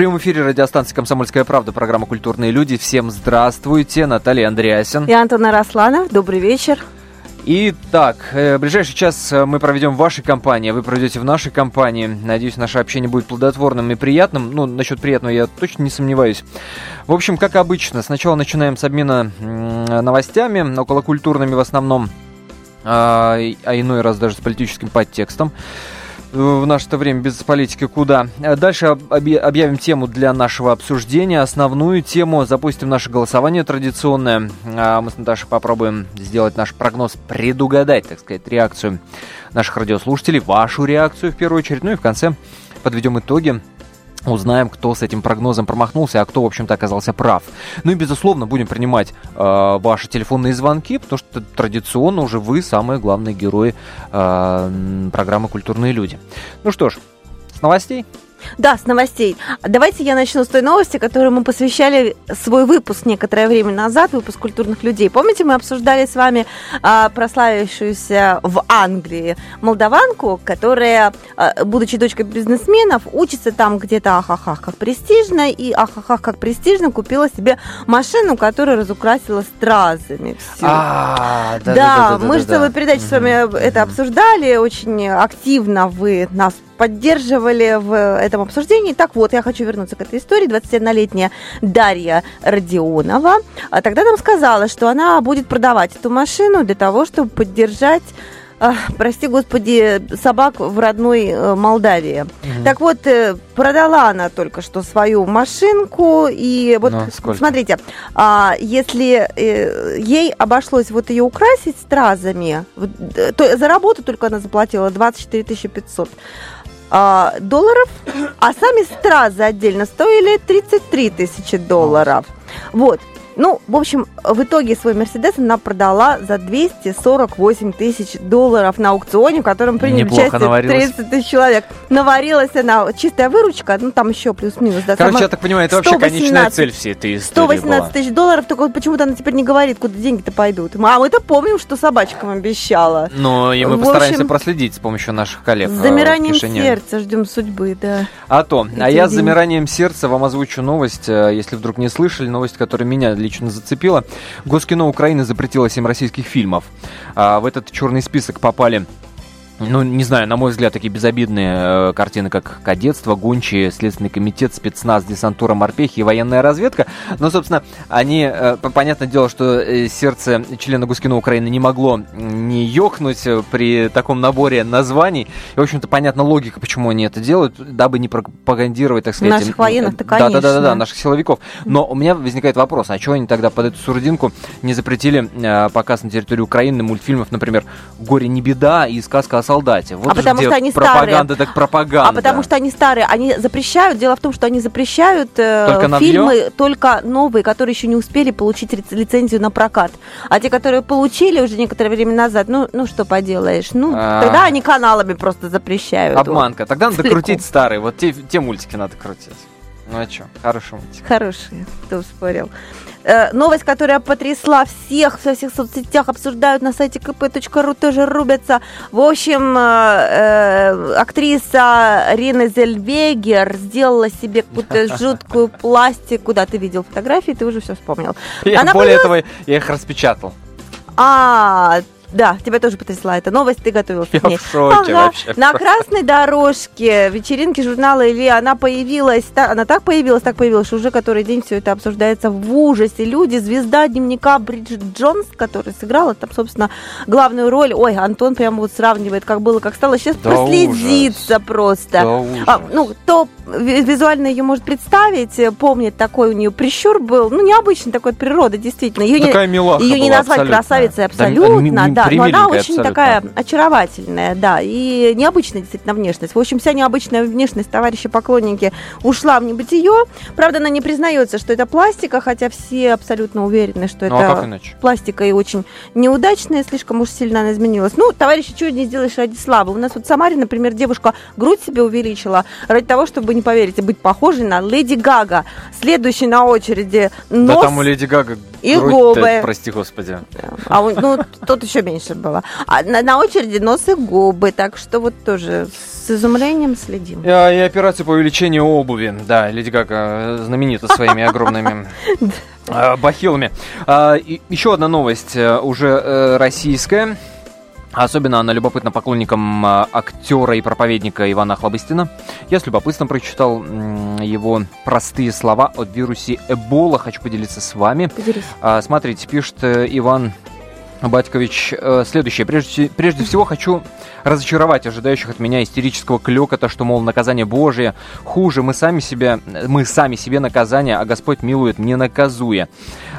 прямом эфире радиостанции «Комсомольская правда» программа «Культурные люди». Всем здравствуйте. Наталья Андреасин. И Антон Арасланов. Добрый вечер. Итак, э, ближайший час э, мы проведем в вашей компании, а вы проведете в нашей компании. Надеюсь, наше общение будет плодотворным и приятным. Ну, насчет приятного я точно не сомневаюсь. В общем, как обычно, сначала начинаем с обмена новостями, околокультурными в основном, а, а иной раз даже с политическим подтекстом в наше время без политики куда. Дальше объявим тему для нашего обсуждения, основную тему, запустим наше голосование традиционное. А мы с Наташей попробуем сделать наш прогноз, предугадать, так сказать, реакцию наших радиослушателей, вашу реакцию в первую очередь. Ну и в конце подведем итоги Узнаем, кто с этим прогнозом промахнулся, а кто, в общем-то, оказался прав. Ну и, безусловно, будем принимать э, ваши телефонные звонки, потому что традиционно уже вы самые главные герои э, программы «Культурные люди». Ну что ж, с новостей. Да, с новостей. Давайте я начну с той новости, которую мы посвящали свой выпуск некоторое время назад, выпуск культурных людей. Помните, мы обсуждали с вами а, прославившуюся в Англии молдаванку, которая, а, будучи дочкой бизнесменов, учится там где-то ахахах как престижно, и ахахах как престижно купила себе машину, которую разукрасила стразами. А, да, да, мы же целую передачу с вами это обсуждали, очень активно вы нас поддерживали в этом обсуждении. Так вот, я хочу вернуться к этой истории. 21-летняя Дарья Родионова а тогда нам сказала, что она будет продавать эту машину для того, чтобы поддержать прости господи, собак в родной э, Молдавии. Угу. Так вот, э, продала она только что свою машинку, и вот Но ну, смотрите, а, если э, ей обошлось вот ее украсить стразами, то за работу только она заплатила 24 500 а, долларов, а сами стразы отдельно стоили 33 тысячи долларов. Вот. Ну, в общем, в итоге свой Мерседес она продала за 248 тысяч долларов на аукционе, в котором приняли Неплохо участие 30 тысяч человек. Наварилась она, чистая выручка, ну там еще плюс-минус. Да, Короче, я так понимаю, это 118, вообще конечная цель всей этой истории 118 тысяч долларов, только вот почему-то она теперь не говорит, куда деньги-то пойдут. А мы-то помним, что собачкам обещала. Ну, и мы в постараемся общем, проследить с помощью наших коллег. С э, замиранием сердца ждем судьбы, да. А то. Эти а я с замиранием сердца вам озвучу новость, э, если вдруг не слышали, новость, которая меня лично зацепила. Госкино Украины запретило 7 российских фильмов. А в этот черный список попали ну, не знаю, на мой взгляд, такие безобидные э, картины, как «Кадетство», «Гончие», «Следственный комитет», «Спецназ», «Десантура», «Морпехи» и «Военная разведка». Но, собственно, они, э, понятное дело, что э, сердце члена Гускина Украины не могло не ёхнуть при таком наборе названий. И, в общем-то, понятна логика, почему они это делают, дабы не пропагандировать, так сказать... Наших военных-то, конечно. Да-да-да, наших силовиков. Но у меня возникает вопрос, а чего они тогда под эту сурдинку не запретили э, показ на территории Украины мультфильмов, например, «Горе не беда» и «Сказка о солдате. Вот а потому что они пропаганда старые. так пропаганда. А потому что они старые. Они запрещают. Дело в том, что они запрещают э, только фильмы только новые, которые еще не успели получить лицензию на прокат. А те, которые получили уже некоторое время назад, ну, ну что поделаешь, ну а... тогда они каналами просто запрещают. Обманка. Тогда надо крутить старые. Вот те, те мультики надо крутить. Ну а что, хороший мультик. Хороший, кто спорил. Э, новость, которая потрясла всех, во всех соцсетях обсуждают на сайте kp.ru, тоже рубятся. В общем, э, э, актриса Рина Зельвегер сделала себе какую-то жуткую пластику. Да, ты видел фотографии, ты уже все вспомнил. Я, Она более появилась... того, я их распечатал. А, да, тебя тоже потрясла эта новость, ты готовился Я к ней. в шоке ага. вообще. На красной дорожке вечеринки журнала Или она появилась, она так появилась, так появилась, что уже который день все это обсуждается в ужасе. Люди, звезда дневника Бриджит Джонс, которая сыграла там, собственно, главную роль. Ой, Антон прямо вот сравнивает, как было, как стало. Сейчас да прослезиться ужас. просто. Да а, ну, кто визуально ее может представить, помнит, такой у нее прищур был, ну, необычный такой от природы, действительно. Ее Такая не, ее не назвать абсолютно. красавицей абсолютно, да, да, но она очень абсолютно. такая очаровательная, да, и необычная действительно внешность. В общем, вся необычная внешность товарища поклонники ушла в небытие. Правда, она не признается, что это пластика, хотя все абсолютно уверены, что ну, это а пластика и очень неудачная, слишком уж сильно она изменилась. Ну, товарищи, чего не сделаешь ради славы. У нас вот в Самаре, например, девушка грудь себе увеличила ради того, чтобы, не поверите, быть похожей на Леди Гага. Следующий на очереди нос... Да там у Леди Гага и губы. Прости, господи. А, ну, тут еще меньше было. А на, на очереди нос и губы, так что вот тоже с С изумлением следим. И, и операцию по увеличению обуви. Да, Леди Гага знаменита своими огромными бахилами. Еще одна новость, уже российская. Особенно она любопытна поклонникам а, актера и проповедника Ивана Хлобыстина. Я с любопытством прочитал его простые слова о вирусе Эбола. Хочу поделиться с вами. Поделись. А, смотрите, пишет э, Иван Батькович, э, следующее. Прежде, прежде всего хочу разочаровать ожидающих от меня истерического клёкота, что, мол, наказание Божие хуже, мы сами себе, мы сами себе наказание, а Господь милует, не наказуя.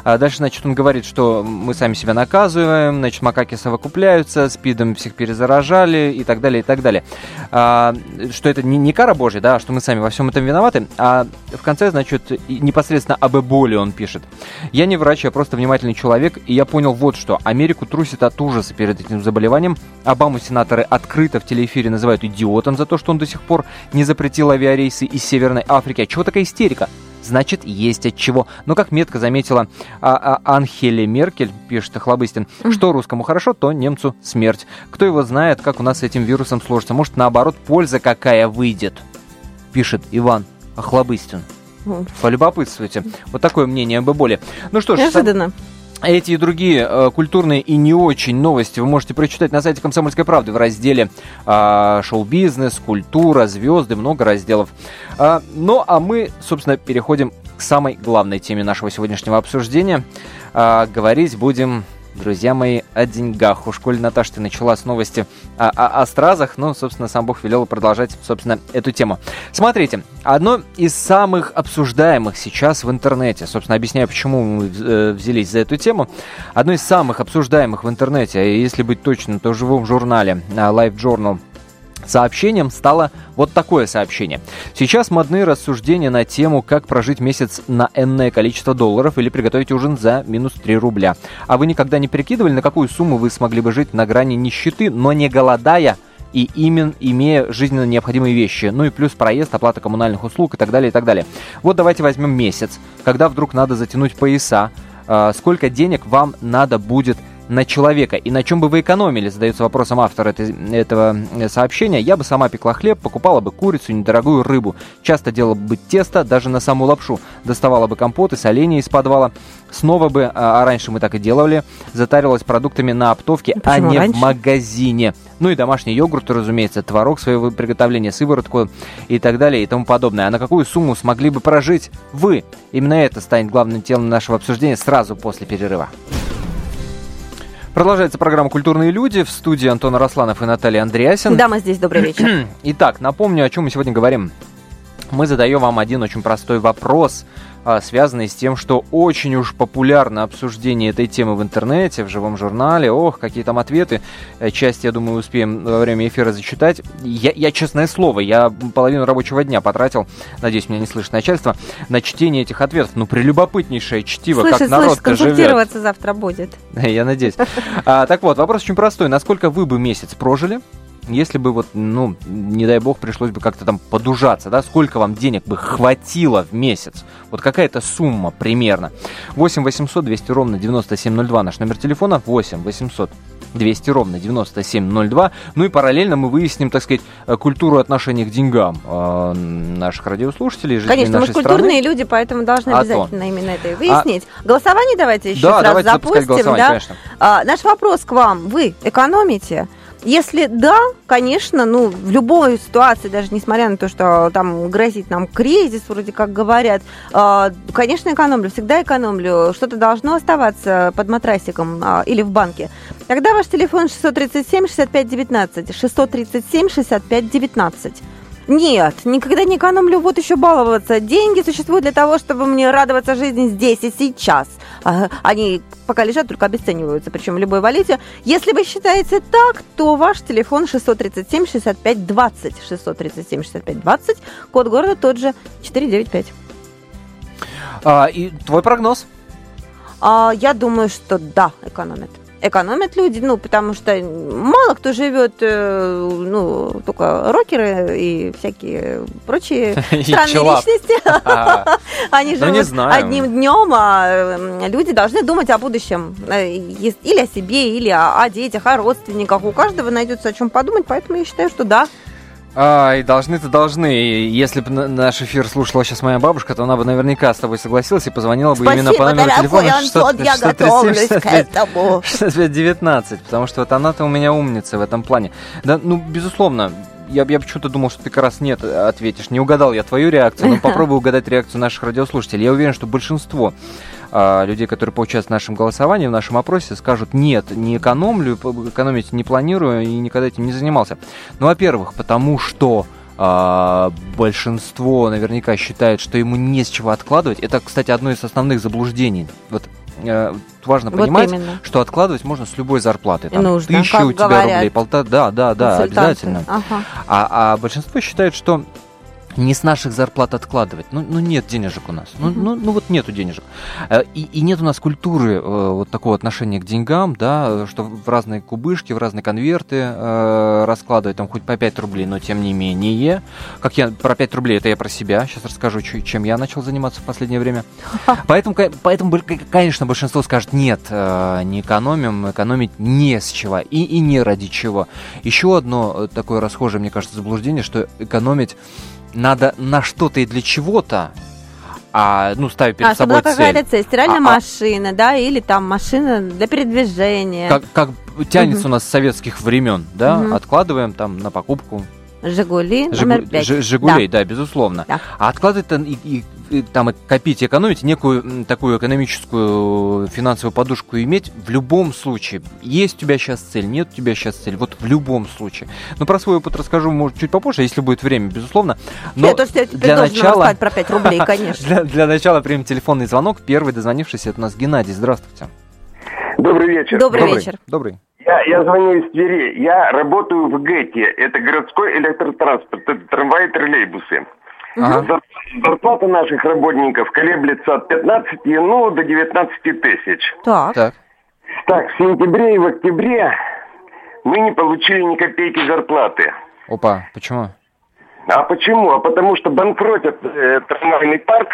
А дальше, значит, он говорит, что мы сами себя наказываем, значит, макаки совокупляются, спидом всех перезаражали и так далее, и так далее. А, что это не, не кара Божья, да, что мы сами во всем этом виноваты, а в конце, значит, непосредственно об эболе он пишет. Я не врач, я просто внимательный человек, и я понял вот что. Америку трусит от ужаса перед этим заболеванием. Обаму сенаторы открыто в телеэфире называют идиотом за то, что он до сих пор не запретил авиарейсы из Северной Африки. А чего такая истерика? Значит, есть от чего. Но, как метко заметила а, а, Анхеле Меркель, пишет Хлобыстин, что русскому хорошо, то немцу смерть. Кто его знает, как у нас с этим вирусом сложится. Может, наоборот, польза какая выйдет, пишет Иван Хлобыстин. Полюбопытствуйте. Вот такое мнение об эболе. Ну что ж, Неожиданно. Сам... Эти и другие э, культурные и не очень новости вы можете прочитать на сайте «Комсомольской правды» в разделе э, «Шоу-бизнес», «Культура», «Звезды», много разделов. Э, ну, а мы, собственно, переходим к самой главной теме нашего сегодняшнего обсуждения. Э, говорить будем друзья мои, о деньгах. У школе Наташи ты начала с новости о, о, о стразах, ну, собственно, сам Бог велел продолжать, собственно, эту тему. Смотрите, одно из самых обсуждаемых сейчас в интернете, собственно, объясняю, почему мы э, взялись за эту тему, одно из самых обсуждаемых в интернете, если быть точным, то в живом журнале э, Life Journal Сообщением стало вот такое сообщение. Сейчас модные рассуждения на тему, как прожить месяц на энное количество долларов или приготовить ужин за минус 3 рубля. А вы никогда не прикидывали, на какую сумму вы смогли бы жить на грани нищеты, но не голодая, и имен, имея жизненно необходимые вещи, ну и плюс проезд, оплата коммунальных услуг и так далее, и так далее. Вот давайте возьмем месяц, когда вдруг надо затянуть пояса, э, сколько денег вам надо будет на человека. И на чем бы вы экономили, задается вопросом автор этой, этого э, сообщения. Я бы сама пекла хлеб, покупала бы курицу, недорогую рыбу. Часто делала бы тесто, даже на саму лапшу. Доставала бы компоты, соленья из подвала. Снова бы, а, а раньше мы так и делали, затарилась продуктами на оптовке, а Почему а не раньше? в магазине. Ну и домашний йогурт, разумеется, творог своего приготовления, сыворотку и так далее и тому подобное. А на какую сумму смогли бы прожить вы? Именно это станет главным телом нашего обсуждения сразу после перерыва. Продолжается программа «Культурные люди» в студии Антона Росланов и Наталья Андреасин. Да, мы здесь. Добрый вечер. Итак, напомню, о чем мы сегодня говорим. Мы задаем вам один очень простой вопрос – связанные с тем, что очень уж популярно обсуждение этой темы в интернете, в живом журнале. Ох, какие там ответы. Э, часть, я думаю, успеем во время эфира зачитать. Я, я честное слово, я половину рабочего дня потратил, надеюсь, меня не слышит начальство, на чтение этих ответов. Ну, прелюбопытнейшее чтиво, слышит, как народ слышит, консультироваться завтра будет. Я надеюсь. А, так вот, вопрос очень простой. Насколько вы бы месяц прожили, если бы вот, ну, не дай бог, пришлось бы как-то там подужаться, да, сколько вам денег бы хватило в месяц? Вот какая-то сумма примерно. 8 800 200 ровно 9702 наш номер телефона. 8 800 200 ровно 9702. Ну и параллельно мы выясним, так сказать, э, культуру отношения к деньгам э, наших радиослушателей, жителей Конечно, нашей мы культурные люди, поэтому должны а обязательно то. именно это и выяснить. А... Голосование давайте еще да, раз запустим. Да? А, наш вопрос к вам. Вы экономите? Если да, конечно, ну, в любой ситуации, даже несмотря на то, что там грозит нам кризис, вроде как говорят, э, конечно, экономлю, всегда экономлю. Что-то должно оставаться под матрасиком э, или в банке. Тогда ваш телефон 637 65 19, 637 65 19. Нет, никогда не экономлю, вот еще баловаться. Деньги существуют для того, чтобы мне радоваться жизни здесь и сейчас. А, они пока лежат, только обесцениваются, причем в любой валюте. Если вы считаете так, то ваш телефон 637 65 20. 637 65 20, код города тот же 495. А, и твой прогноз? А, я думаю, что да, экономят экономят люди, ну, потому что мало кто живет, э, ну, только рокеры и всякие прочие странные личности. Они ну, живут одним днем, а люди должны думать о будущем. Э, или о себе, или о детях, о родственниках. У каждого найдется о чем подумать, поэтому я считаю, что да. А, и должны-то должны. Если бы наш эфир слушала сейчас моя бабушка, то она бы наверняка с тобой согласилась и позвонила бы Спасибо, именно по номеру телефона Антон, 600, я 637, готовлюсь 65, к этому. 65 19, потому что вот она-то у меня умница в этом плане. Да, ну, безусловно, я, я почему-то думал, что ты как раз нет ответишь. Не угадал я твою реакцию, но попробуй угадать реакцию наших радиослушателей. Я уверен, что большинство людей, которые получают в нашем голосовании, в нашем опросе, скажут, нет, не экономлю, экономить не планирую и никогда этим не занимался. Ну, во-первых, потому что а, большинство наверняка считает, что ему не с чего откладывать. Это, кстати, одно из основных заблуждений. Вот э, важно вот понимать, именно. что откладывать можно с любой зарплаты. Там, Нужно, тысяча у тебя говорят. рублей, полтора, да, да, да, обязательно. Ага. А, а большинство считает, что не с наших зарплат откладывать. Ну, ну нет денежек у нас. Ну, mm-hmm. ну, ну вот нету денежек. Э, и, и нет у нас культуры э, вот такого отношения к деньгам, да, что в разные кубышки, в разные конверты э, раскладывать, там хоть по 5 рублей, но тем не менее. Как я про 5 рублей, это я про себя. Сейчас расскажу, чем я начал заниматься в последнее время. Поэтому, поэтому конечно, большинство скажет, нет, э, не экономим, экономить не с чего и, и не ради чего. Еще одно такое расхожее, мне кажется, заблуждение, что экономить надо на что-то и для чего-то, а, ну, ставить перед а, собой была какая-то цель, стиральная а машина, а... да, или там машина для передвижения. Как, как тянется угу. у нас с советских времен, да, угу. откладываем там на покупку Жигули номер пять. Жигулей, да, да безусловно. Да. А откладывать и, и, и, там и копить, экономить, некую такую экономическую финансовую подушку иметь в любом случае. Есть у тебя сейчас цель, нет у тебя сейчас цель. Вот в любом случае. Ну, про свой опыт расскажу, может, чуть попозже, если будет время, безусловно. Но я тоже для начала... про 5 рублей, конечно. для, для начала примем телефонный звонок. Первый дозвонившийся, это у нас Геннадий. Здравствуйте. Добрый вечер. Добрый, Добрый вечер. Добрый. Я, я звоню из Твери. Я работаю в ГЭТе. Это городской электротранспорт. Это трамваи и троллейбусы. Ага. Зарплата наших работников колеблется от 15 ну, до 19 тысяч. Так. так. Так, в сентябре и в октябре мы не получили ни копейки зарплаты. Опа, почему? А почему? А потому что банкротят э, трамвайный парк,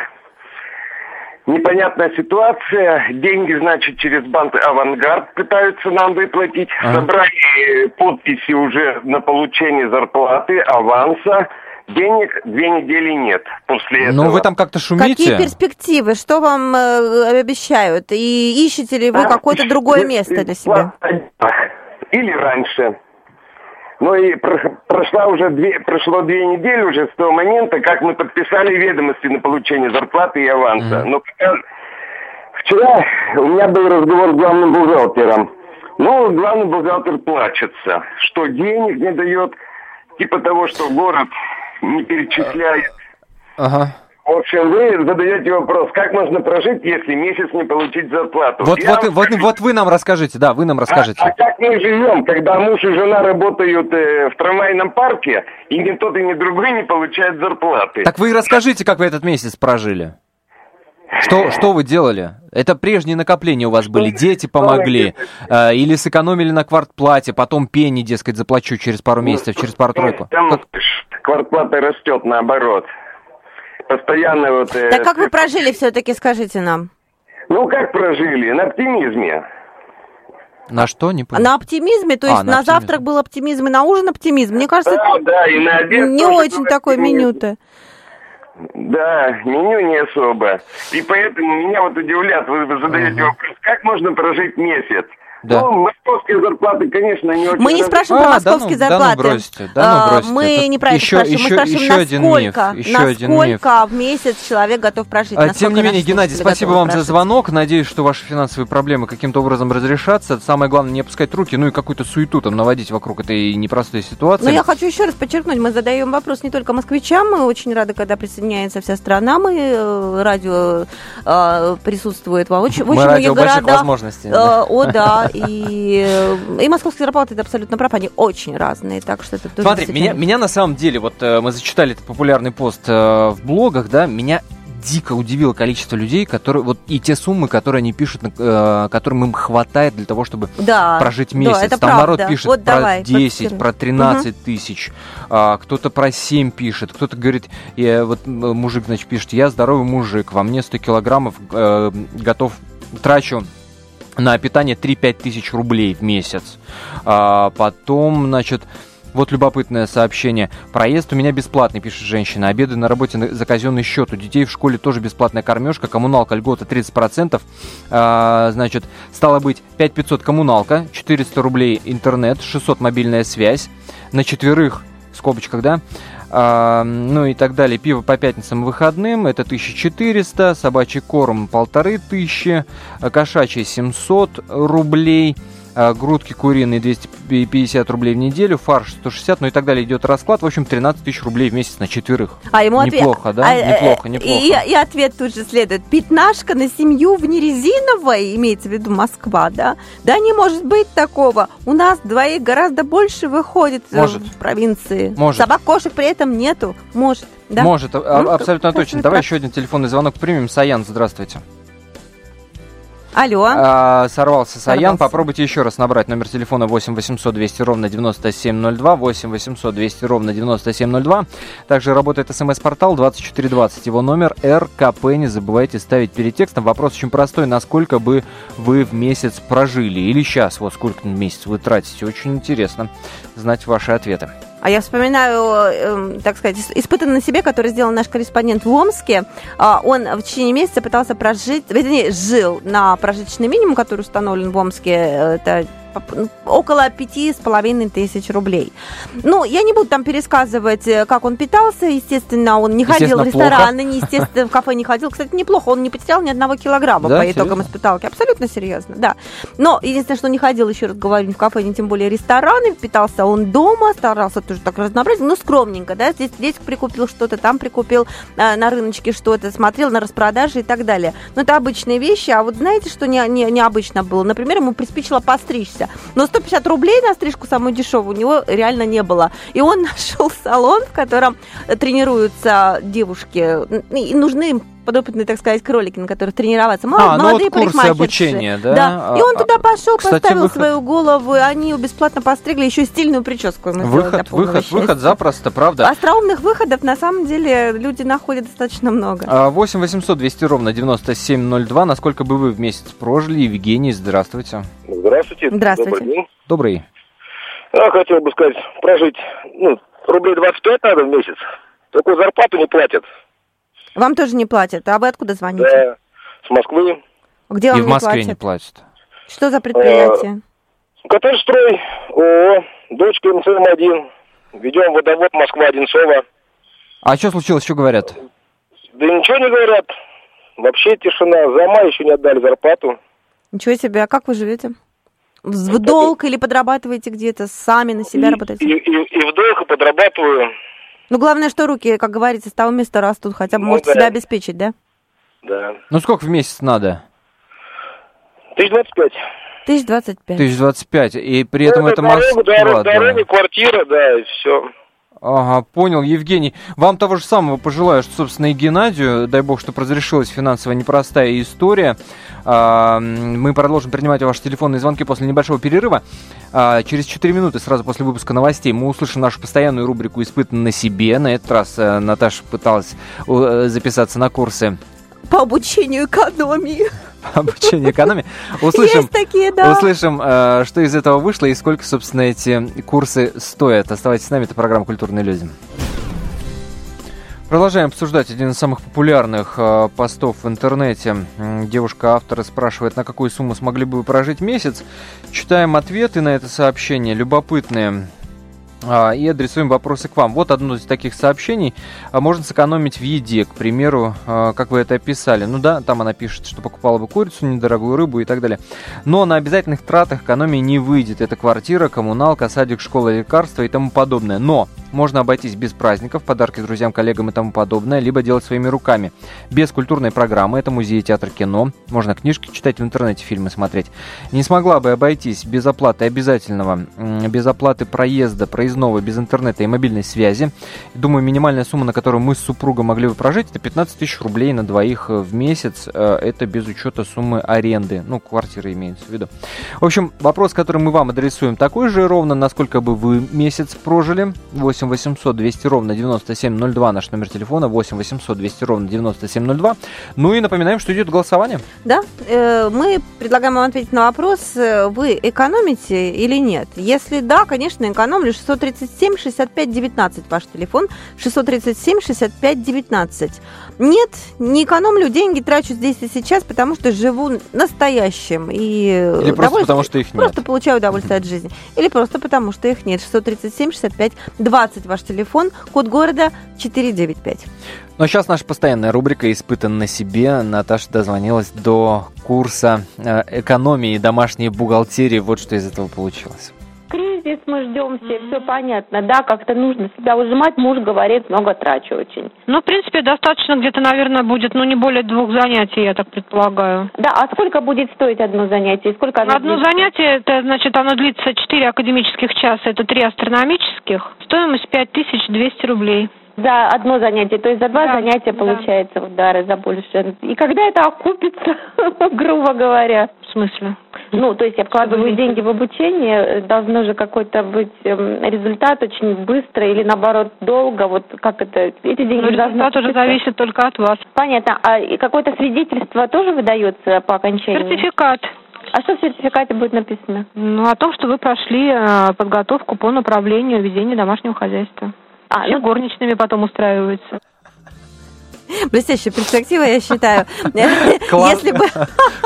непонятная ситуация. Деньги, значит, через банк «Авангард» пытаются нам выплатить. Ага. Собрали подписи уже на получение зарплаты, аванса. Денег две недели нет после этого. Ну, вы там как-то шумите. Какие перспективы? Что вам э, обещают? И ищете ли вы а, какое-то другое место для себя? Или раньше. Ну и прошла уже две, прошло две недели уже с того момента, как мы подписали ведомости на получение зарплаты и аванса. Mm-hmm. Но вчера у меня был разговор с главным бухгалтером. Ну, главный бухгалтер плачется, что денег не дает, типа того, что город не перечисляет. Ага. В общем, вы задаете вопрос, как можно прожить, если месяц не получить зарплату? Вот, вот, вот, вот вы нам расскажите, да, вы нам расскажите. А, а как мы живем, когда муж и жена работают э, в трамвайном парке, и ни тот, и ни другой не получают зарплаты? Так вы расскажите, как вы этот месяц прожили. Что, что вы делали? Это прежние накопления у вас были, дети помогли, э, или сэкономили на квартплате, потом пени, дескать, заплачу через пару месяцев, через пару-тройку. Там как... квартплата растет наоборот постоянно вот... Э, так как вы прожили все-таки, скажите нам? Ну, как прожили? На оптимизме. На что? Не понял. На оптимизме, то а, есть а, на, на завтрак был оптимизм и на ужин оптимизм. Мне кажется, да, да, и на обед не очень такое меню-то. Да, меню не особо. И поэтому меня вот удивляет, вы задаете uh вопрос, как можно прожить месяц? Да. Ну, московские зарплаты, конечно, не очень... Мы не спрашиваем а, про московские да ну, зарплаты. Да ну бросьте, да ну бросьте. Мы Это не про это еще, спрашиваем, еще, мы спрашиваем, еще насколько, один миф, еще насколько один миф. в месяц человек готов прожить. А, тем не менее, Геннадий, спасибо вам прожить. за звонок. Надеюсь, что ваши финансовые проблемы каким-то образом разрешатся. Самое главное, не опускать руки, ну и какую-то суету там наводить вокруг этой непростой ситуации. Но я хочу еще раз подчеркнуть, мы задаем вопрос не только москвичам, мы очень рады, когда присоединяется вся страна, мы э, радио э, присутствует во очень, мы очень радио многих городах. возможностей. Э, о, да, и Э, и московские зарплаты это абсолютно прав, они очень разные, так что это тоже Смотри, меня, меня на самом деле, вот э, мы зачитали этот популярный пост э, в блогах, да, меня дико удивило количество людей, которые вот и те суммы, которые они пишут, э, которым им хватает для того, чтобы да, прожить месяц. Да, это Там правда. народ пишет вот про давай, 10, про 13 угу. тысяч, а, кто-то про 7 пишет, кто-то говорит, я, вот мужик, значит, пишет, я здоровый мужик, во мне 100 килограммов, э, готов трачу на питание 3-5 тысяч рублей в месяц. А, потом, значит, Вот любопытное сообщение. Проезд у меня бесплатный, пишет женщина. Обеды на работе за казенный счет. У детей в школе тоже бесплатная кормежка. Коммуналка льгота 30%. А, значит, стало быть, 5500 коммуналка, 400 рублей интернет, 600 мобильная связь. На четверых, в скобочках, да, ну и так далее. Пиво по пятницам и выходным это 1400, собачий корм 1500, кошачий 700 рублей – а, грудки куриные 250 рублей в неделю, фарш 160, ну и так далее идет расклад. В общем, 13 тысяч рублей в месяц на четверых. А ему неплохо, ответ... да? А, неплохо, неплохо. И, и ответ тут же следует. Пятнашка на семью в нерезиновой, имеется в виду Москва, да? Да не может быть такого. У нас двоих гораздо больше выходит э, может. в провинции. Может. Собак, кошек при этом нету. Может. Да? Может, ну, абсолютно точно. Давай еще один телефонный звонок примем. Саян, здравствуйте. Алло. А, сорвался Саян. Сорвался. Попробуйте еще раз набрать номер телефона 8 800 200 ровно 9702. 8 800 200 ровно 9702. Также работает смс-портал 2420. Его номер РКП. Не забывайте ставить перед текстом. Вопрос очень простой. Насколько бы вы в месяц прожили? Или сейчас, вот сколько месяц вы тратите? Очень интересно знать ваши ответы. А я вспоминаю, э, так сказать, испытанный на себе, который сделал наш корреспондент в Омске. Э, он в течение месяца пытался прожить, вернее, жил на прожиточный минимум, который установлен в Омске. Это около пяти с половиной тысяч рублей. Ну, я не буду там пересказывать, э, как он питался. Естественно, он не ходил в рестораны, не, естественно, в кафе не ходил. Кстати, неплохо, он не потерял ни одного килограмма да, по итогам испыталки. Абсолютно серьезно, да. Но единственное, что не ходил, еще раз говорю, в кафе, ни тем более рестораны. Питался он дома, старался тоже так разнообразить, но скромненько, да. Здесь, здесь прикупил что-то, там прикупил э, на рыночке что-то, смотрел на распродажи и так далее. Но это обычные вещи. А вот знаете, что не, не, необычно было? Например, ему приспичило постричься. Но 150 рублей на стрижку самую дешевую у него реально не было. И он нашел салон, в котором тренируются девушки. И нужны им подопытные, так сказать, кролики, на которых тренироваться. Молод, а, молодые ну вот курсы обучения, да? Да. И он туда пошел, Кстати, поставил выход... свою голову, и они бесплатно постригли, еще стильную прическу ему Выход, выход, счастья. выход запросто, правда. Остроумных выходов, на самом деле, люди находят достаточно много. 8 800 200 ровно 9702. Насколько бы вы в месяц прожили? Евгений, здравствуйте. Здравствуйте. Здравствуйте. Добрый день. Добрый. Я хотел бы сказать, прожить, ну, рублей 25 надо в месяц. Такую зарплату не платят. Вам тоже не платят. А вы откуда звоните? Да, с Москвы. Где вам И в Москве не платят? Что за предприятие? А, Коттеджстрой, ООО, дочка МЦМ-1. Ведем водовод Москва-Одинцова. А что случилось, что говорят? Да ничего не говорят. Вообще тишина. За май еще не отдали зарплату. Ничего себе. А как вы живете? В долг или подрабатываете где-то? Сами на себя и, работаете? И, и, и в долг, и подрабатываю. Ну, главное, что руки, как говорится, с того места растут, хотя бы ну, можете да. себя обеспечить, да? Да. Ну, сколько в месяц надо? Тысяч двадцать пять. Тысяч двадцать пять. Тысяч двадцать пять. И при этом ну, это дорога, Москва, дорога, да. дорога, квартира, да, и все. Ага, понял, Евгений. Вам того же самого пожелаю, что, собственно, и Геннадию. Дай бог, что разрешилась финансовая непростая история. А, мы продолжим принимать ваши телефонные звонки после небольшого перерыва. А, через 4 минуты, сразу после выпуска новостей, мы услышим нашу постоянную рубрику «Испытан на себе». На этот раз э, Наташа пыталась э, записаться на курсы по обучению экономии. По обучению экономии. Услышим, Есть такие, да. Услышим, э, что из этого вышло и сколько, собственно, эти курсы стоят. Оставайтесь с нами, это программа «Культурные люди». Продолжаем обсуждать один из самых популярных э, постов в интернете. Девушка-автор спрашивает, на какую сумму смогли бы вы прожить месяц. Читаем ответы на это сообщение, любопытные. А, и адресуем вопросы к вам. Вот одно из таких сообщений. А, можно сэкономить в еде, к примеру, а, как вы это описали. Ну да, там она пишет, что покупала бы курицу, недорогую рыбу и так далее. Но на обязательных тратах экономии не выйдет. Это квартира, коммуналка, садик, школа, лекарства и тому подобное. Но можно обойтись без праздников, подарки друзьям, коллегам и тому подобное, либо делать своими руками. Без культурной программы, это музей, театр, кино. Можно книжки читать в интернете, фильмы смотреть. Не смогла бы обойтись без оплаты обязательного, без оплаты проезда, проездного, без интернета и мобильной связи. Думаю, минимальная сумма, на которую мы с супругом могли бы прожить, это 15 тысяч рублей на двоих в месяц. Э, это без учета суммы аренды. Ну, квартиры имеется в виду. В общем, вопрос, который мы вам адресуем, такой же ровно, насколько бы вы месяц прожили. 8 8 800 200 ровно 9702 наш номер телефона, 8 800 200 ровно 9702. Ну и напоминаем, что идет голосование. Да, э, мы предлагаем вам ответить на вопрос, э, вы экономите или нет. Если да, конечно, экономлю. 637 65 19 ваш телефон, 637 65 19. Нет, не экономлю, деньги трачу здесь и сейчас, потому что живу настоящим. И Или просто потому, что их нет. Просто получаю удовольствие от жизни. Или просто потому, что их нет. 637 65 20 ваш телефон, код города 495. Ну а сейчас наша постоянная рубрика «Испытан на себе». Наташа дозвонилась до курса э, экономии домашней бухгалтерии. Вот что из этого получилось кризис мы ждем все, все понятно, да, как-то нужно себя ужимать, муж говорит, много трачу очень. Ну, в принципе, достаточно где-то, наверное, будет, ну, не более двух занятий, я так предполагаю. Да, а сколько будет стоить одно занятие? Сколько оно Одно длится? занятие, это, значит, оно длится 4 академических часа, это 3 астрономических, стоимость 5200 рублей. За одно занятие, то есть за два да, занятия да. получается удары за больше. И когда это окупится, грубо говоря? В смысле? Ну, то есть я вкладываю деньги в обучение, должно же какой-то быть эм, результат очень быстро или наоборот долго. Вот как это? Эти деньги ну, должны... Результат уже зависит только от вас. Понятно. А какое-то свидетельство тоже выдается по окончанию? Сертификат. А что в сертификате будет написано? Ну, о том, что вы прошли э, подготовку по направлению ведения домашнего хозяйства. А, ну... горничными потом устраиваются. Блестящая перспектива, я считаю. Если бы...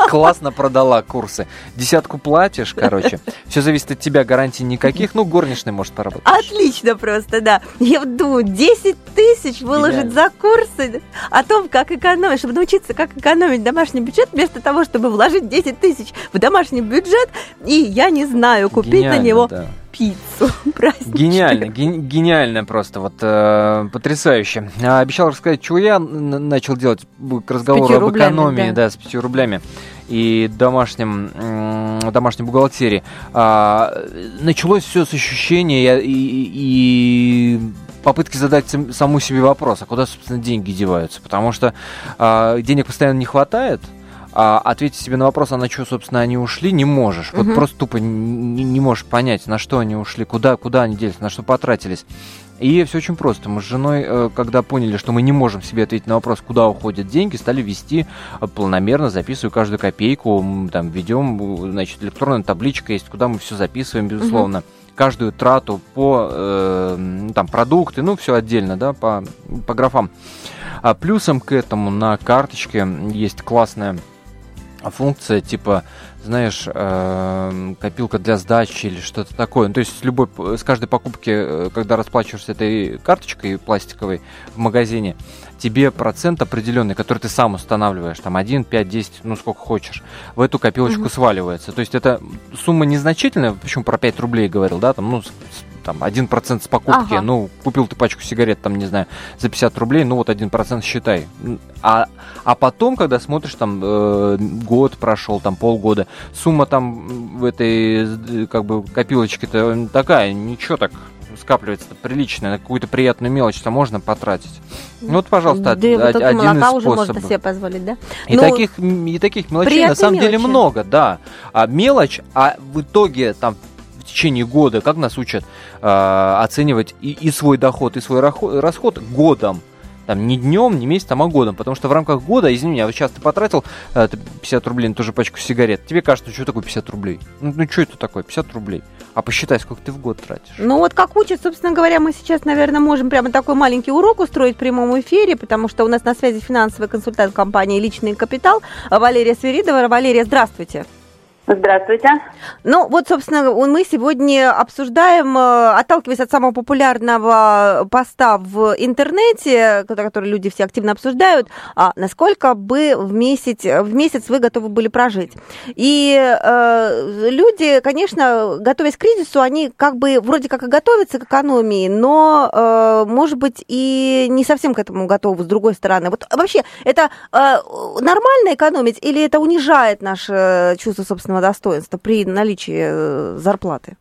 Классно продала курсы. Десятку платишь, короче. Все зависит от тебя, гарантий никаких. Ну, горничный может поработать. Отлично просто, да. Я думаю, 10 тысяч выложить за курсы о том, как экономить, чтобы научиться, как экономить домашний бюджет, вместо того, чтобы вложить 10 тысяч в домашний бюджет, и, я не знаю, купить на него пиццу праздничную. Гениально, ген, гениально просто, вот э, потрясающе. А, обещал рассказать, чего я начал делать к разговору об экономии, да. да, с пятью рублями и домашнем, э, домашней бухгалтерии. А, началось все с ощущения и, и, и попытки задать саму себе вопрос, а куда, собственно, деньги деваются? Потому что а, денег постоянно не хватает, а ответить себе на вопрос, а на что, собственно, они ушли, не можешь. Угу. Вот просто тупо не, не можешь понять, на что они ушли, куда, куда они делись, на что потратились. И все очень просто. Мы с женой, э, когда поняли, что мы не можем себе ответить на вопрос, куда уходят деньги, стали вести э, планомерно, записывая каждую копейку, там ведем, значит, электронная табличка есть, куда мы все записываем, безусловно. Угу. Каждую трату по э, там продукты, ну все отдельно, да, по, по графам. А плюсом к этому на карточке есть классная функция типа, знаешь, э, копилка для сдачи или что-то такое. Ну, то есть с любой, с каждой покупки, э, когда расплачиваешься этой карточкой пластиковой в магазине, тебе процент определенный, который ты сам устанавливаешь, там 1, 5, 10, ну сколько хочешь, в эту копилочку угу. сваливается. То есть это сумма незначительная, почему про 5 рублей говорил, да, там, ну, там, 1% с покупки, ага. ну, купил ты пачку сигарет, там, не знаю, за 50 рублей, ну, вот 1% считай. А, а потом, когда смотришь, там, э, год прошел, там, полгода, сумма там в этой, как бы, копилочке-то такая, ничего так, скапливается прилично, на какую-то приятную мелочь-то можно потратить. Ну вот, пожалуйста, да, од, вот один из уже способов. можно себе позволить, да? И, ну, таких, и таких мелочей на самом мелочи. деле много, да. А мелочь, а в итоге там течение года, как нас учат э, оценивать и, и свой доход, и свой расход годом. Там не днем, не месяцем, а годом. Потому что в рамках года, извини меня, вот сейчас ты потратил э, 50 рублей на ту же пачку сигарет. Тебе кажется, что такое 50 рублей? Ну, ну что это такое, 50 рублей? А посчитай, сколько ты в год тратишь. Ну вот как учат, собственно говоря, мы сейчас, наверное, можем прямо такой маленький урок устроить в прямом эфире, потому что у нас на связи финансовый консультант компании «Личный капитал» Валерия Свиридова. Валерия, здравствуйте. Здравствуйте. Ну, вот, собственно, мы сегодня обсуждаем, э, отталкиваясь от самого популярного поста в интернете, который люди все активно обсуждают, а насколько бы в месяц, в месяц вы готовы были прожить. И э, люди, конечно, готовясь к кризису, они как бы вроде как и готовятся к экономии, но, э, может быть, и не совсем к этому готовы, с другой стороны. Вот вообще, это э, нормально экономить или это унижает наше чувство собственного достоинства при наличии э, зарплаты?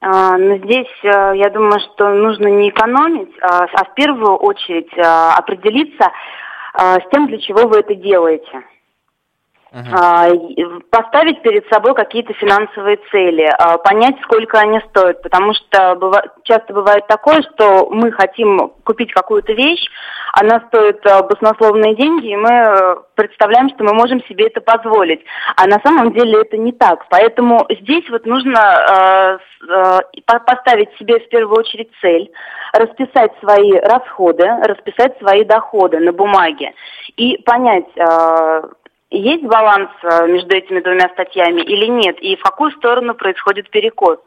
А, ну, здесь э, я думаю, что нужно не экономить, а, а в первую очередь э, определиться с тем, для чего вы это делаете. А, поставить перед собой какие-то финансовые цели, а, понять, сколько они стоят, потому что часто бывает такое, что мы хотим купить какую-то вещь, она стоит а, баснословные деньги, и мы э, представляем, что мы можем себе это позволить. А на самом деле это не так. Поэтому здесь вот нужно поставить себе в первую очередь цель, расписать свои расходы, расписать свои доходы на бумаге и понять, есть баланс э, между этими двумя статьями или нет, и в какую сторону происходит перекос.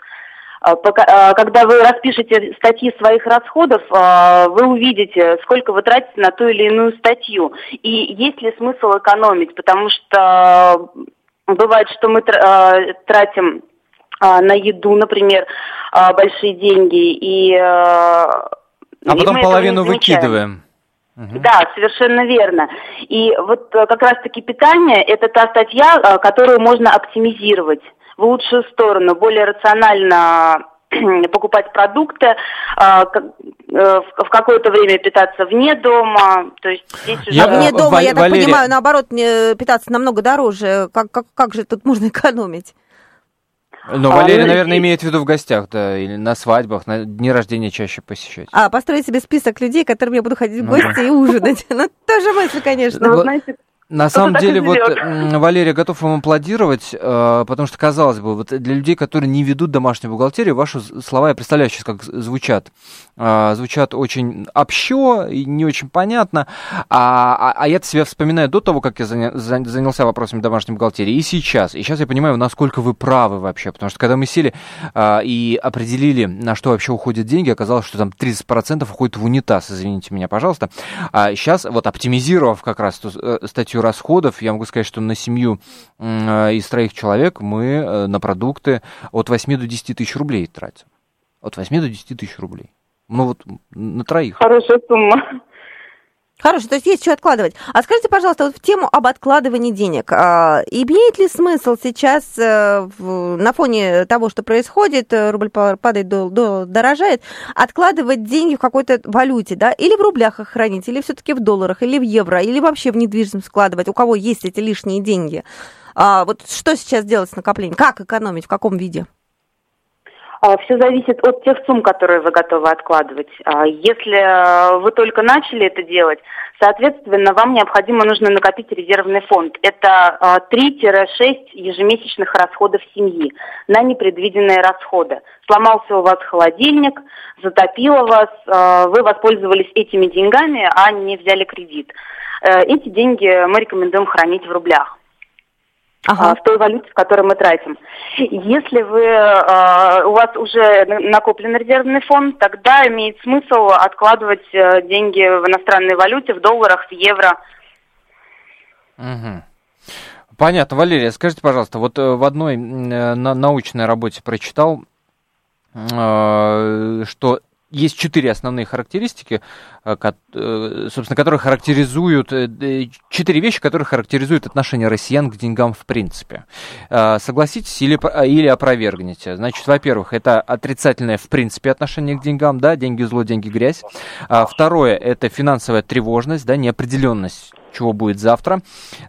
Э, э, когда вы распишете статьи своих расходов, вы увидите, сколько вы тратите на ту или иную статью. И есть ли смысл экономить, потому что бывает, что мы тратим на еду, например, большие деньги, и... А потом половину выкидываем. Угу. Да, совершенно верно. И вот как раз-таки питание – это та статья, которую можно оптимизировать в лучшую сторону, более рационально покупать продукты, э, в какое-то время питаться вне дома. То есть здесь уже... Я, вне дома, я так Валерия... понимаю, наоборот, питаться намного дороже. Как, как, как же тут можно экономить? Но а, Валерия, ну, наверное, и... имеет в виду в гостях, да, или на свадьбах, на дни рождения чаще посещать. А, построить себе список людей, к которым я буду ходить в ну гости и ужинать. Ну, тоже мысль, конечно. Ну, знаете, на самом деле, вот Валерия готов вам аплодировать, э, потому что, казалось бы, вот для людей, которые не ведут домашнюю бухгалтерию, ваши слова, я представляю сейчас, как звучат. Э, звучат очень общо и не очень понятно. А, а, а я себя вспоминаю до того, как я занялся вопросами домашней бухгалтерии, и сейчас. И сейчас я понимаю, насколько вы правы вообще. Потому что когда мы сели э, и определили, на что вообще уходят деньги, оказалось, что там 30% уходит в унитаз, извините меня, пожалуйста. А сейчас, вот оптимизировав как раз статью частью расходов, я могу сказать, что на семью э, из троих человек мы э, на продукты от 8 до 10 тысяч рублей тратим. От 8 до 10 тысяч рублей. Ну вот на троих. Хорошая сумма. Хорошо, то есть есть что откладывать. А скажите, пожалуйста, вот в тему об откладывании денег. А, имеет ли смысл сейчас а, в, на фоне того, что происходит, э, рубль падает, доллар дорожает, откладывать деньги в какой-то валюте, да, или в рублях их хранить, или все-таки в долларах, или в евро, или вообще в недвижимость складывать, у кого есть эти лишние деньги? А, вот что сейчас делать с накоплением? Как экономить, в каком виде? А, Все зависит от тех сумм, которые вы готовы откладывать. А, если э, вы только начали это делать, соответственно, вам необходимо нужно накопить резервный фонд. Это 3-6 а, ежемесячных расходов семьи на непредвиденные расходы. Сломался у вас холодильник, затопило вас, вы воспользовались этими деньгами, а не взяли кредит. Э, эти деньги мы рекомендуем хранить в рублях ага. в той валюте, в которой мы тратим. Если вы, у вас уже накоплен резервный фонд, тогда имеет смысл откладывать э, деньги в иностранной валюте, в долларах, в евро. Угу. Понятно. Валерия, скажите, пожалуйста, вот э, в одной э, научной работе прочитал, что есть четыре основные характеристики, э, э, собственно, которые характеризуют, э, четыре вещи, которые характеризуют отношение россиян к деньгам в принципе. Согласитесь или, или опровергните. Значит, во-первых, это отрицательное в принципе отношение к деньгам, да, деньги зло, деньги грязь. А второе, это финансовая тревожность, да, неопределенность чего будет завтра.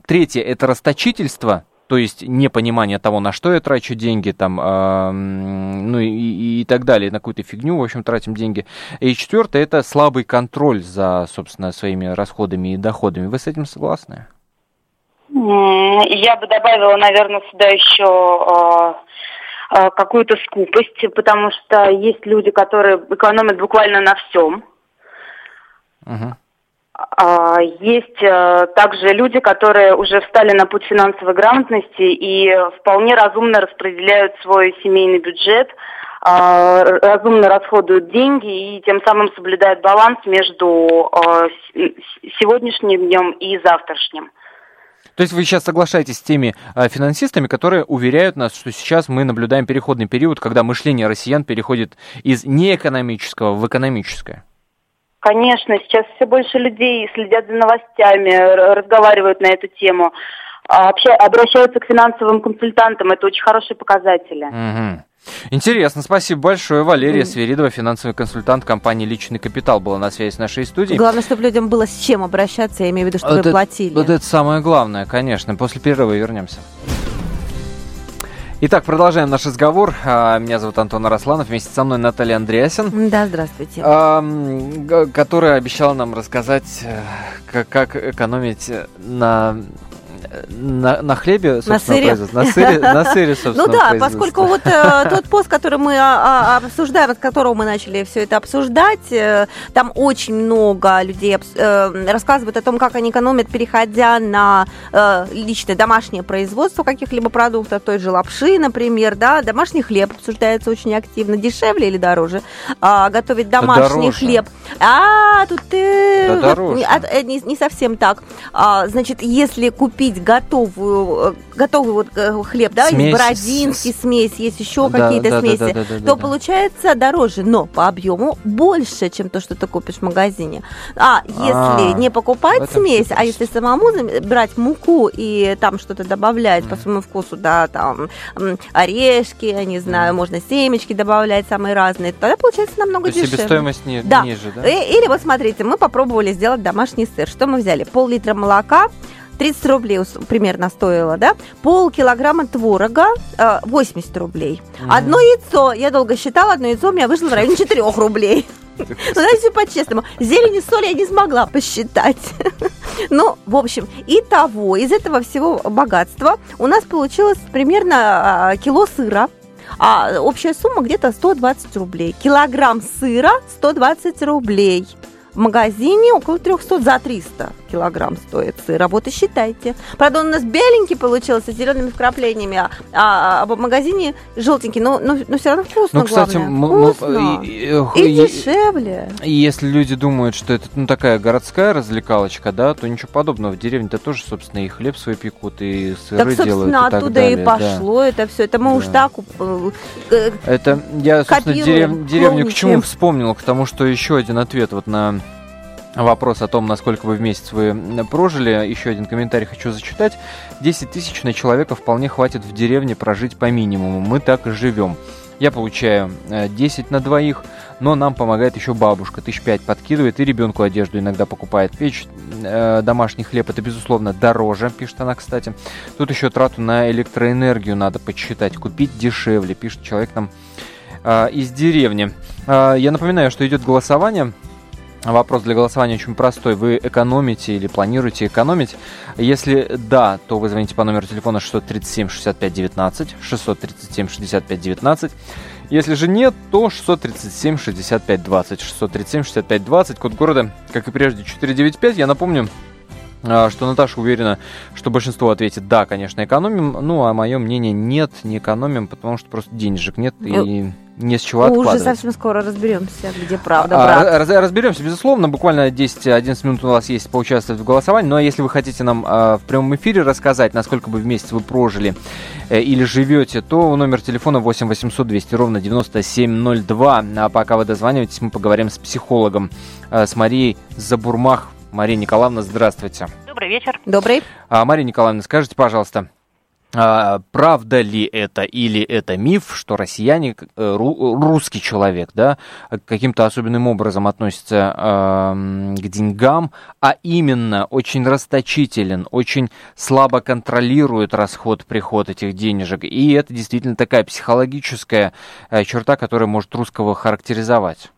Третье – это расточительство, то есть непонимание того, на что я трачу деньги, там, э, ну и, и так далее, на какую-то фигню, в общем, тратим деньги. И четвертое, это слабый контроль за, собственно, своими расходами и доходами. Вы с этим согласны? Я бы добавила, наверное, сюда еще э, э, какую-то скупость, потому что есть люди, которые экономят буквально на всем. Uh-huh. А, есть э, также люди, которые уже встали на путь финансовой грамотности и вполне разумно распределяют свой семейный бюджет, а, разумно расходуют деньги и тем самым соблюдают баланс между э, сегодняшним днем и завтрашним. То есть вы сейчас соглашаетесь с теми финансистами, которые уверяют нас, что сейчас мы наблюдаем переходный период, когда мышление россиян переходит из неэкономического в экономическое? Конечно, сейчас все больше людей следят за новостями, разговаривают на эту тему, а, обращаются к финансовым консультантам. Это очень хорошие показатели. Угу. Интересно, спасибо большое. Валерия Сверидова, финансовый консультант компании «Личный капитал» была на связи с нашей студией. Главное, чтобы людям было с чем обращаться, я имею в виду, чтобы вот это, платили. Вот это самое главное, конечно. После перерыва вернемся. Итак, продолжаем наш разговор. А, меня зовут Антон Арасланов, вместе со мной Наталья Андреасин. Да, здравствуйте. Которая обещала нам рассказать, э, как экономить на на, на хлебе, на сыре. На сыре, на сыре, собственно, Ну да, поскольку вот э, тот пост, который мы а, а, обсуждаем, от которого мы начали все это обсуждать, э, там очень много людей э, рассказывают о том, как они экономят, переходя на э, личное домашнее производство каких-либо продуктов, той же лапши, например, да, домашний хлеб обсуждается очень активно, дешевле или дороже, а, готовить домашний да хлеб. А, тут ты... Да дороже. Вот, не, не совсем так. А, значит, если купить готовую, э, готовый вот э, хлеб, да, смесь. из бородинки смесь, есть еще да, какие-то да, смеси, да, да, да, то да. получается дороже, но по объему больше, чем то, что ты купишь в магазине. А если А, не покупать смесь, а если самому брать муку и там что-то добавлять по своему вкусу, да, там орешки, я не знаю, можно семечки добавлять самые разные, тогда получается намного То дешевле. себестоимость ни- Да. ниже, да? Э, Или вот смотрите, мы попробовали сделать домашний сыр. Что мы взяли? Пол-литра молока, 30 рублей примерно стоило, да? Пол килограмма творога, э, 80 рублей. Мгм. Одно яйцо, я долго считала, одно яйцо у меня вышло в районе 4 рублей. Ну, давайте по-честному. Зелени соли я не смогла посчитать. Ну, в общем, и того, из этого всего богатства у нас получилось примерно а, кило сыра, а общая сумма где-то 120 рублей. Килограмм сыра 120 рублей. В магазине около 300 за 300 килограмм стоит сыр. Вот и считайте. Правда, он у нас беленький получился, с зелеными вкраплениями, а, а- а в магазине желтенький. Но, но, но все равно вкусно, Ну, кстати, главное. м- Вкусно. и- и- И и- дешевле. и если люди думают, что это ну, такая городская развлекалочка, да, то ничего подобного. В деревне-то тоже, собственно, и хлеб свой пекут, и сыры Так, делают, собственно, и так оттуда далее. и да. пошло это все. Это мы уж Да. так э, э, Это я, собственно, дерев- деревню к чему вспомнил, к тому, что еще один ответ вот на вопрос о том, насколько вы в месяц вы прожили. Еще один комментарий хочу зачитать. 10 тысяч на человека вполне хватит в деревне прожить по минимуму. Мы так и живем. Я получаю э, 10 на двоих, но нам помогает еще бабушка. Тысяч пять подкидывает и ребенку одежду иногда покупает. Печь э, домашний хлеб это, безусловно, дороже, пишет она, кстати. Тут еще трату на электроэнергию надо подсчитать. Купить дешевле, пишет человек нам э, из деревни. Э, я напоминаю, что идет голосование. Вопрос для голосования очень простой. Вы экономите или планируете экономить? Если да, то вы звоните по номеру телефона 637 65 19, 637 65 19. Если же нет, то 637 65 20, 637 65 20, код города, как и прежде, 495. Я напомню, что Наташа уверена, что большинство ответит «да, конечно, экономим». Ну, а мое мнение «нет, не экономим», потому что просто денежек нет и не с чего Ну, уже откладывать. совсем скоро разберемся, где правда, А, брат. раз- разберемся, безусловно. Буквально 10-11 минут у вас есть поучаствовать в голосовании. Ну а если вы хотите нам а, в прямом эфире рассказать, насколько бы в месяц вы прожили э, или живете, то номер телефона 8 800 200 ровно 9702. А пока вы дозваниваетесь, мы поговорим с психологом, э, с Марией Забурмах. Мария Николаевна, здравствуйте. Добрый вечер. Добрый. А, Мария Николаевна, скажите, пожалуйста, а, правда ли это или это миф, что россияне, э, ру- русский человек, да, каким-то особенным образом относится эм, к деньгам, а именно очень расточителен, очень слабо контролирует расход, приход этих денежек, и это действительно такая психологическая э, черта, которая может русского характеризовать.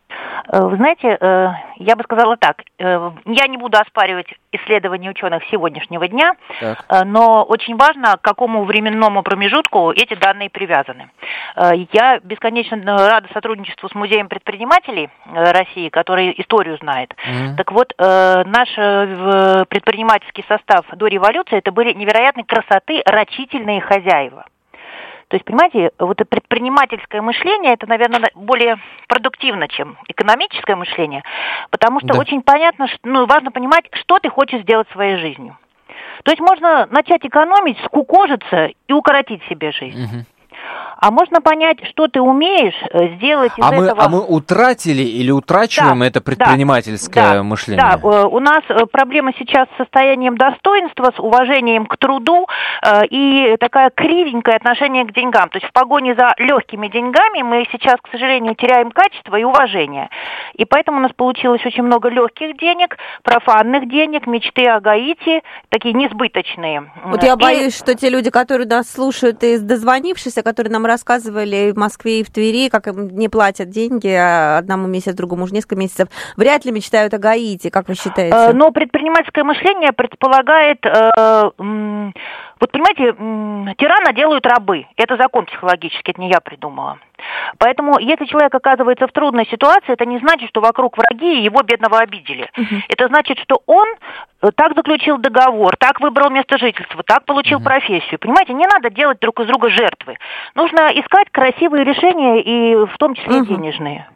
Э, Вы знаете, э, я бы сказала так. э, Я не буду оспаривать исследования ученых сегодняшнего дня, Так. но очень важно, к какому временному промежутку эти данные привязаны. Я бесконечно рада сотрудничеству с Музеем предпринимателей России, который историю знает. Мгм. Так вот, наш предпринимательский состав до революции это были невероятной красоты рачительные хозяева. То есть, понимаете, вот это предпринимательское мышление, это, наверное, более продуктивно, чем экономическое мышление, потому что Да. очень понятно, что, ну, важно понимать, что ты хочешь сделать своей жизнью. То есть можно начать экономить, скукожиться и укоротить себе жизнь. Мгм. А можно понять, что ты умеешь э, сделать из а мы, этого. А мы утратили или утрачиваем Да, это предпринимательское да, мышление? Да, э, у нас э, проблема сейчас с состоянием достоинства, с уважением к труду и такая кривенькое отношение к деньгам. То есть в погоне за легкими деньгами мы сейчас, к сожалению, теряем качество и уважение. И поэтому у нас получилось очень много легких денег, профанных денег, мечты о Гаити, такие несбыточные. Вот я И- боюсь, что те люди, которые нас слушают из дозвонившихся, которые нам рассказывали в Москве, и в Твери, как им не платят деньги а одному месяц, другому уже несколько месяцев, вряд ли мечтают о Гаити, как вы считаете? Э, Но предпринимательское мышление предполагает, э, вот понимаете, тирана делают рабы. Это закон психологический, это не я придумала. Поэтому, если человек оказывается в трудной ситуации, это не значит, что вокруг враги и его бедного обидели. Это значит, что он э, так заключил договор, так выбрал место жительства, так получил профессию. Понимаете, не надо делать друг из друга жертвы. Нужно искать красивые решения и в том числе Мгм. денежные.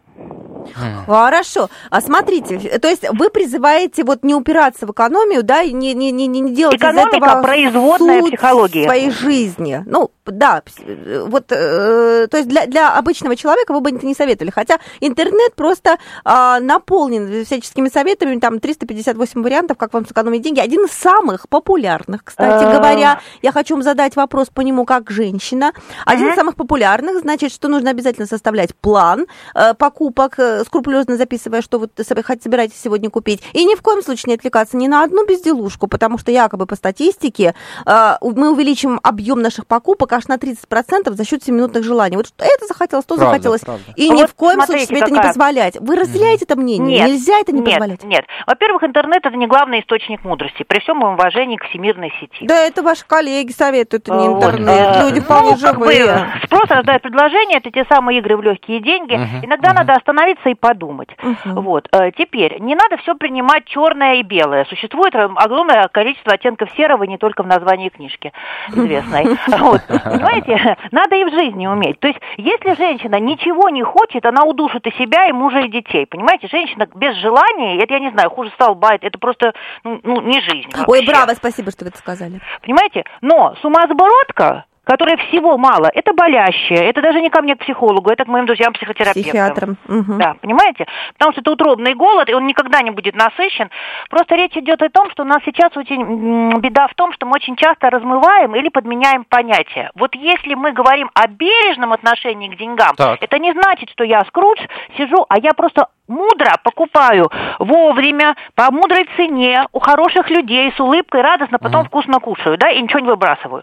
Хорошо. А смотрите, то есть вы призываете вот не упираться в экономию, да, и не, не, не, не делать Экономика из этого производная суть психологии. своей жизни. Ну, да, э, вот, э, то есть для, для обычного человека вы бы это не советовали, хотя интернет просто а, наполнен всяческими советами, там 358 вариантов, как вам сэкономить деньги. Один из самых популярных, кстати Э. говоря, я хочу вам задать вопрос по нему как женщина. Один из самых популярных, значит, что нужно обязательно составлять план э, покупок, э, скрупулезно записывая, что хот- собираетесь сегодня купить. И ни в коем случае не отвлекаться ни на одну безделушку, потому что якобы по статистике э, мы увеличим объем наших покупок аж на 30% за счет 7-минутных желаний. Вот что это захотелось, то Правда, захотелось. правда. И Вот ни в коем смотрите, случае себе это не какая. позволять. Вы разделяете это мнение? Нет, Нельзя это не нет, позволять? Нет, Во-первых, интернет это не главный источник мудрости, при всем моем уважении к всемирной сети. Да, это ваши коллеги советуют, это не А, вот, интернет. э, Люди вполне ну, как бы, живые. спрос рождает предложение, это те самые игры в легкие деньги. Иногда надо остановиться и подумать. Вот. э, Теперь, не надо все принимать черное и белое. Существует э, огромное количество оттенков серого не только в названии книжки известной. Вот. Понимаете, надо и в жизни уметь. То есть, если женщина ничего не хочет, она удушит и себя, и мужа, и детей. Понимаете, женщина без желания, это я не знаю, хуже стал байт, это просто ну, ну, не жизнь. Ой, браво, спасибо, что вы это сказали. Понимаете? Но сумасбородка, которой всего мало, это болящее. Это даже не ко мне к психологу, это к моим друзьям-психотерапевтам. Психиатром. Мгм. Да, понимаете? Потому что это утробный голод, и он никогда не будет насыщен. Просто речь идет о том, что у нас сейчас очень беда в том, что мы очень часто размываем или подменяем понятия. Вот если мы говорим о бережном отношении к деньгам, Так. это не значит, что я скрудж сижу, а я просто мудро покупаю вовремя, по мудрой цене, у хороших людей, с улыбкой, радостно, потом вкусно кушаю, да, и ничего не выбрасываю.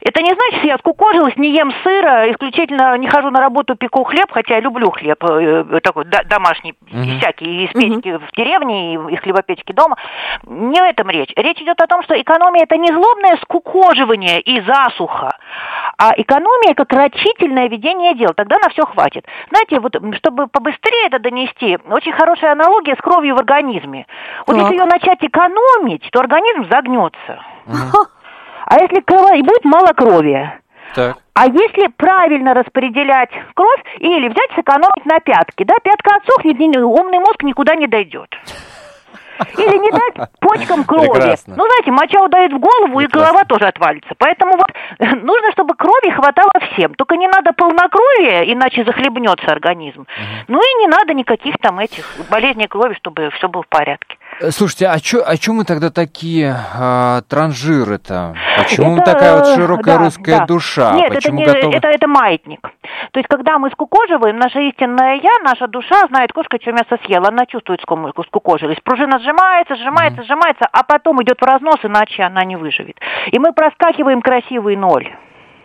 Это не значит, что я скукожилась, не ем сыра, исключительно не хожу на работу, пеку хлеб, хотя я люблю хлеб э, такой да- домашний, всякий, из печки в деревне и из хлебопечки дома. Не в этом речь. Речь идет о том, что экономия это не злобное скукоживание и засуха, а экономия как рачительное ведение дел. Тогда на все хватит. Знаете, вот чтобы побыстрее это донести, очень хорошая аналогия с кровью в организме. Вот Так. если ее начать экономить, то организм загнется. А если крово... и будет мало крови. Так. А если правильно распределять кровь или взять сэкономить на пятки, да, пятка отсохнет, умный мозг никуда не дойдет. Или не дать почкам крови. Прекрасно. Ну, знаете, моча ударит в голову, и Прекрасно. голова тоже отвалится. Поэтому вот нужно, чтобы крови хватало всем. Только не надо полнокровия, иначе захлебнется организм. Ну и не надо никаких там этих болезней крови, чтобы все было в порядке. Э, Слушайте, а чё, а чё мы тогда такие а, транжиры-то? Почему Это, такая вот э, широкая да, русская да. душа? Нет, это, Почему не, готовы- это, это маятник. То есть, когда мы скукоживаем, наше истинное я, наша душа знает, кошка что мясо съела, она чувствует, что мы скукожились. Пружина сжимается, сжимается, сжимается, а потом идет в разнос, иначе она не выживет. И мы проскакиваем красивый ноль.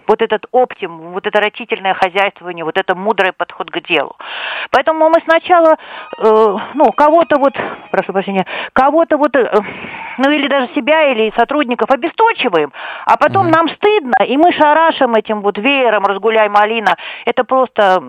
Вот этот оптим, вот это рачительное хозяйствование, вот это мудрый подход к делу. Поэтому мы сначала, э, ну, кого-то вот, прошу прощения, кого-то вот, э, ну, или даже себя, или сотрудников обесточиваем, а потом нам стыдно, и мы шарашим этим вот веером, разгуляй, малина. Это просто,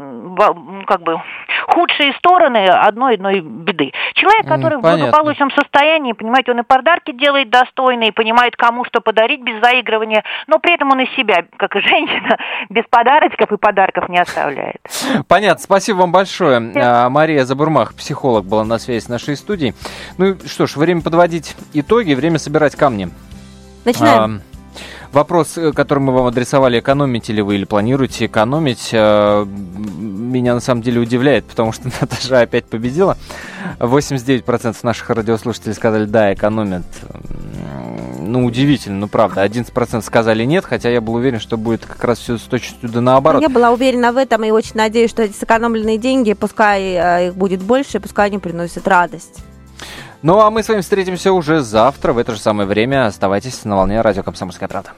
как бы, худшие стороны одной одной беды. Человек, который в понятно. благополучном состоянии, понимаете, он и подарки делает достойные, понимает, кому что подарить без заигрывания, но при этом он из себя, как и женщина, без подарочков и подарков не оставляет. Понятно, спасибо вам большое. А, Мария Забурмах, психолог, была на связи с нашей студией. Ну и что ж, время подводить итоги, время собирать камни. Начинаем. А, Вопрос, э, который мы вам адресовали, экономите ли вы или планируете экономить, э, меня на самом деле удивляет, потому что Наташа опять победила. 89% наших радиослушателей сказали, да, экономят. Ну, удивительно, ну правда. 11% сказали нет, хотя я был уверен, что будет как раз все с точностью да наоборот. Я была уверена в этом и очень надеюсь, что эти сэкономленные деньги, пускай э, их будет больше, пускай они приносят радость. Ну а мы с вами встретимся уже завтра в это же самое время. Оставайтесь на волне радио «Комсомольская правда».